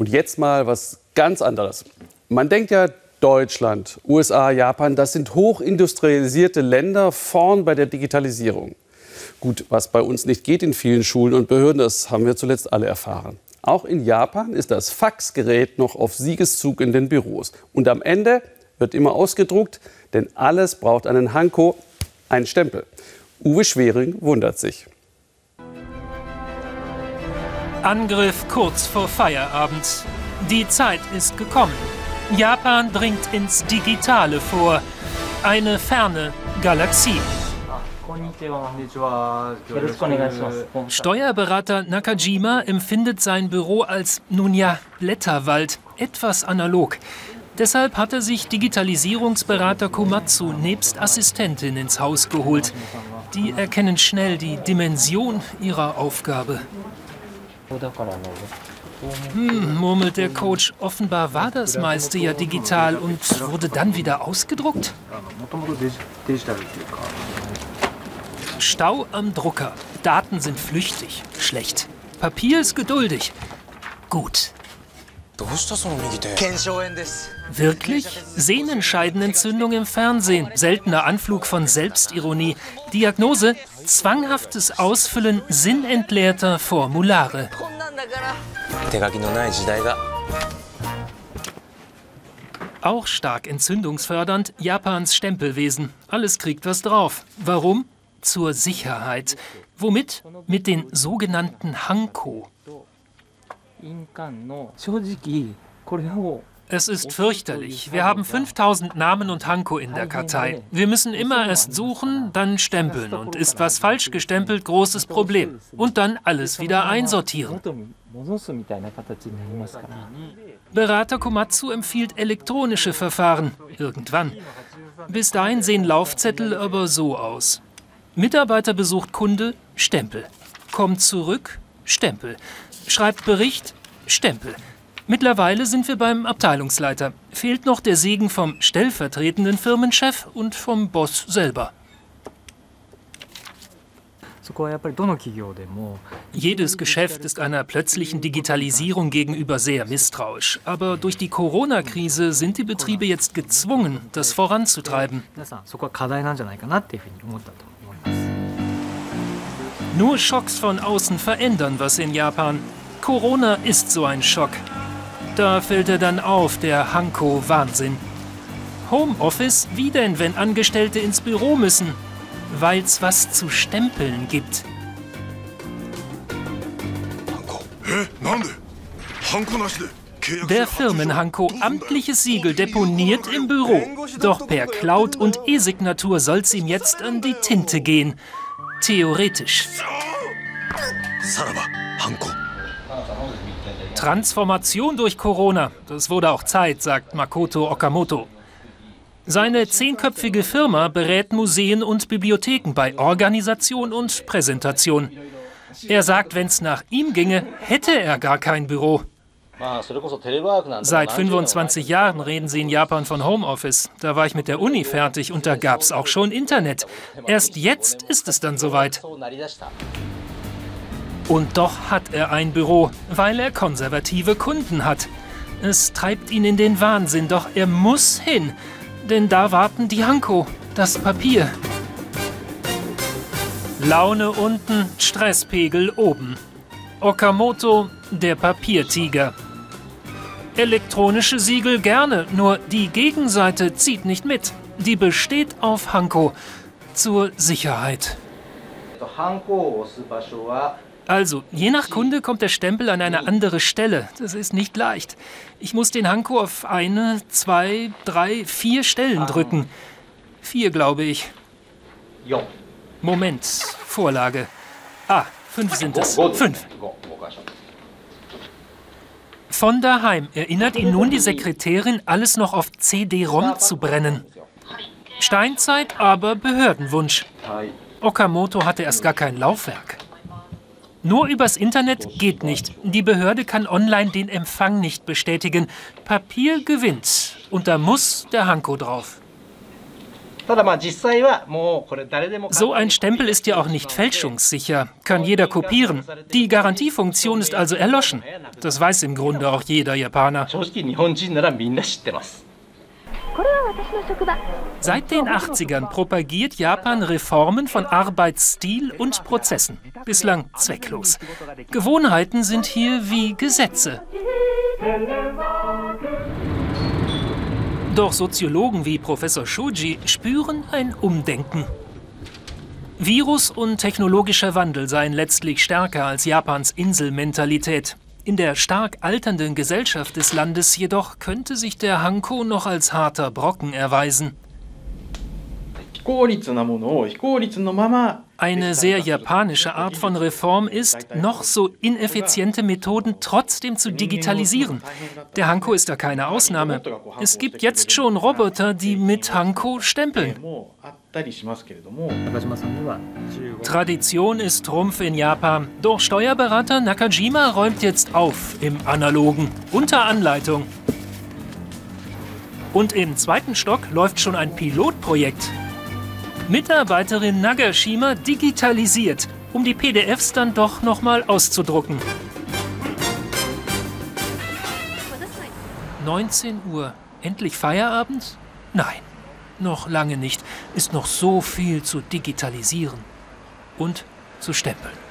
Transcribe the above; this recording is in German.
Und jetzt mal was ganz anderes. Man denkt ja, Deutschland, USA, Japan, das sind hochindustrialisierte Länder vorn bei der Digitalisierung. Gut, was bei uns nicht geht in vielen Schulen und Behörden, das haben wir zuletzt alle erfahren. Auch in Japan ist das Faxgerät noch auf Siegeszug in den Büros. Und am Ende wird immer ausgedruckt, denn alles braucht einen Hanko, einen Stempel. Uwe Schwering wundert sich. Angriff kurz vor Feierabend. Die Zeit ist gekommen. Japan dringt ins Digitale vor. Eine ferne Galaxie. Steuerberater Nakajima empfindet sein Büro als, nun ja, Blätterwald, etwas analog. Deshalb hat er sich Digitalisierungsberater Komatsu nebst Assistentin ins Haus geholt. Die erkennen schnell die Dimension ihrer Aufgabe. Hm, murmelt der Coach, offenbar war das meiste ja digital und wurde dann wieder ausgedruckt? Stau am Drucker. Daten sind flüchtig. Schlecht. Papier ist geduldig. Gut. Wirklich? Sehnenscheidenentzündung im Fernsehen. Seltener Anflug von Selbstironie. Diagnose? Zwanghaftes Ausfüllen sinnentleerter Formulare. Auch stark entzündungsfördernd Japans Stempelwesen. Alles kriegt was drauf. Warum? Zur Sicherheit. Womit? Mit den sogenannten Hanko. Es ist fürchterlich. Wir haben 5000 Namen und Hanko in der Kartei. Wir müssen immer erst suchen, dann stempeln. Und ist was falsch gestempelt, großes Problem. Und dann alles wieder einsortieren. Berater Komatsu empfiehlt elektronische Verfahren. Irgendwann. Bis dahin sehen Laufzettel aber so aus. Mitarbeiter besucht Kunde, Stempel. Kommt zurück, Stempel. Schreibt Bericht, Stempel. Mittlerweile sind wir beim Abteilungsleiter. Fehlt noch der Segen vom stellvertretenden Firmenchef und vom Boss selber. Jedes Geschäft ist einer plötzlichen Digitalisierung gegenüber sehr misstrauisch. Aber durch die Corona-Krise sind die Betriebe jetzt gezwungen, das voranzutreiben. Nur Schocks von außen verändern was in Japan. Corona ist so ein Schock. Da fällt er dann auf, der Hanko-Wahnsinn. Homeoffice, wie denn, wenn Angestellte ins Büro müssen? Weil's was zu stempeln gibt. Der Firmenhanko, amtliches Siegel, deponiert im Büro. Doch per Cloud und E-Signatur soll's ihm jetzt an die Tinte gehen. Theoretisch. Transformation durch Corona. Das wurde auch Zeit, sagt Makoto Okamoto. Seine zehnköpfige Firma berät Museen und Bibliotheken bei Organisation und Präsentation. Er sagt, wenn es nach ihm ginge, hätte er gar kein Büro. Seit 25 Jahren reden sie in Japan von Homeoffice. Da war ich mit der Uni fertig und da gab es auch schon Internet. Erst jetzt ist es dann soweit. Und doch hat er ein Büro, weil er konservative Kunden hat. Es treibt ihn in den Wahnsinn, doch er muss hin. Denn da warten die Hanko, das Papier. Laune unten, Stresspegel oben. Okamoto, der Papiertiger. Elektronische Siegel gerne, nur die Gegenseite zieht nicht mit. Die besteht auf Hanko zur Sicherheit. Also, je nach Kunde kommt der Stempel an eine andere Stelle. Das ist nicht leicht. Ich muss den Hanko auf eine, zwei, drei, vier Stellen drücken. Vier, glaube ich. Moment, Vorlage. Ah, fünf sind es. Fünf. Von daheim erinnert ihn nun die Sekretärin, alles noch auf CD-ROM zu brennen. Steinzeit, aber Behördenwunsch. Okamoto hatte erst gar kein Laufwerk. Nur übers Internet geht nicht. Die Behörde kann online den Empfang nicht bestätigen. Papier gewinnt. Und da muss der Hanko drauf. So ein Stempel ist ja auch nicht fälschungssicher, kann jeder kopieren. Die Garantiefunktion ist also erloschen. Das weiß im Grunde auch jeder Japaner. Seit den 80ern propagiert Japan Reformen von Arbeitsstil und Prozessen. Bislang zwecklos. Gewohnheiten sind hier wie Gesetze. Doch Soziologen wie Professor Shuji spüren ein Umdenken. Virus und technologischer Wandel seien letztlich stärker als Japans Inselmentalität. In der stark alternden Gesellschaft des Landes jedoch könnte sich der Hanko noch als harter Brocken erweisen. Eine sehr japanische Art von Reform ist, noch so ineffiziente Methoden trotzdem zu digitalisieren. Der Hanko ist da keine Ausnahme. Es gibt jetzt schon Roboter, die mit Hanko stempeln. Tradition ist Trumpf in Japan. Doch Steuerberater Nakajima räumt jetzt auf im Analogen, unter Anleitung. Und im zweiten Stock läuft schon ein Pilotprojekt. Mitarbeiterin Nagashima digitalisiert, um die PDFs dann doch nochmal auszudrucken. 19 Uhr. Endlich Feierabend? Nein, noch lange nicht. Ist noch so viel zu digitalisieren und zu stempeln.